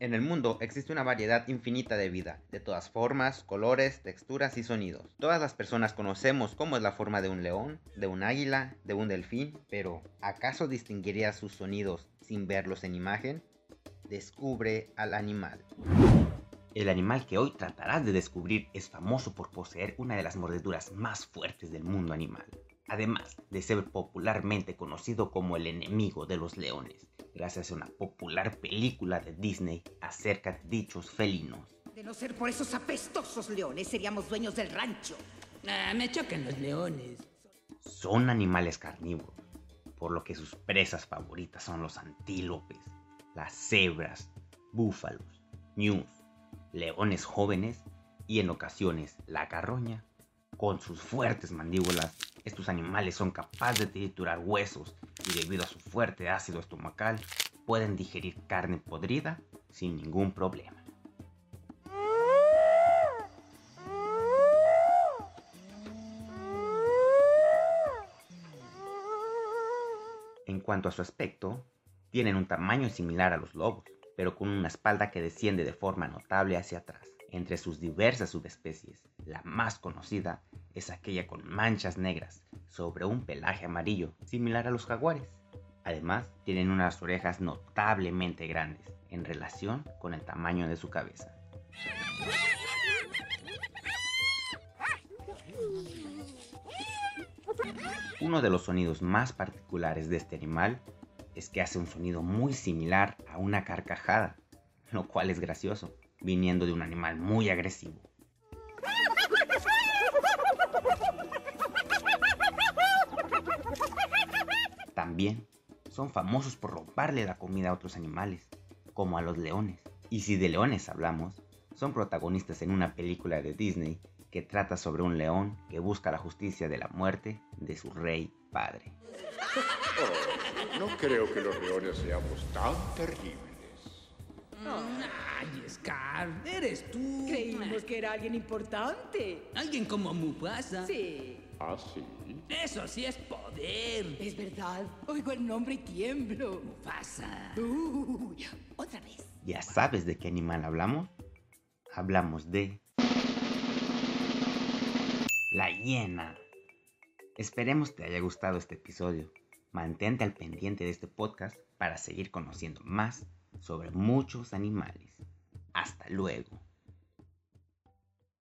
En el mundo existe una variedad infinita de vida, de todas formas, colores, texturas y sonidos. Todas las personas conocemos cómo es la forma de un león, de un águila, de un delfín, pero ¿acaso distinguirías sus sonidos sin verlos en imagen? Descubre al animal. El animal que hoy tratarás de descubrir es famoso por poseer una de las mordeduras más fuertes del mundo animal, además de ser popularmente conocido como el enemigo de los leones gracias a una popular película de Disney acerca de dichos felinos. De no ser por esos apestosos leones, seríamos dueños del rancho. Ah, me chocan los leones. Son animales carnívoros, por lo que sus presas favoritas son los antílopes, las cebras, búfalos, ñus, leones jóvenes y en ocasiones la carroña. Con sus fuertes mandíbulas, estos animales son capaces de triturar huesos y debido a su fuerte ácido estomacal pueden digerir carne podrida sin ningún problema. En cuanto a su aspecto, tienen un tamaño similar a los lobos, pero con una espalda que desciende de forma notable hacia atrás. Entre sus diversas subespecies, la más conocida es aquella con manchas negras sobre un pelaje amarillo, similar a los jaguares. Además, tienen unas orejas notablemente grandes en relación con el tamaño de su cabeza. Uno de los sonidos más particulares de este animal es que hace un sonido muy similar a una carcajada, lo cual es gracioso, viniendo de un animal muy agresivo. También son famosos por robarle la comida a otros animales, como a los leones. Y si de leones hablamos, son protagonistas en una película de Disney que trata sobre un león que busca la justicia de la muerte de su rey padre. Oh, no creo que los leones seamos tan terribles. Ay, Scar, eres tú. Creímos que era alguien importante. Alguien como Mufasa. Sí. ¿Ah, sí? Eso sí es poder. Es verdad. Oigo el nombre y tiemblo. Mufasa. Uy, otra vez. ¿Ya sabes de qué animal hablamos? Hablamos de... La hiena. Esperemos te haya gustado este episodio. Mantente al pendiente de este podcast para seguir conociendo más sobre muchos animales. Hasta luego.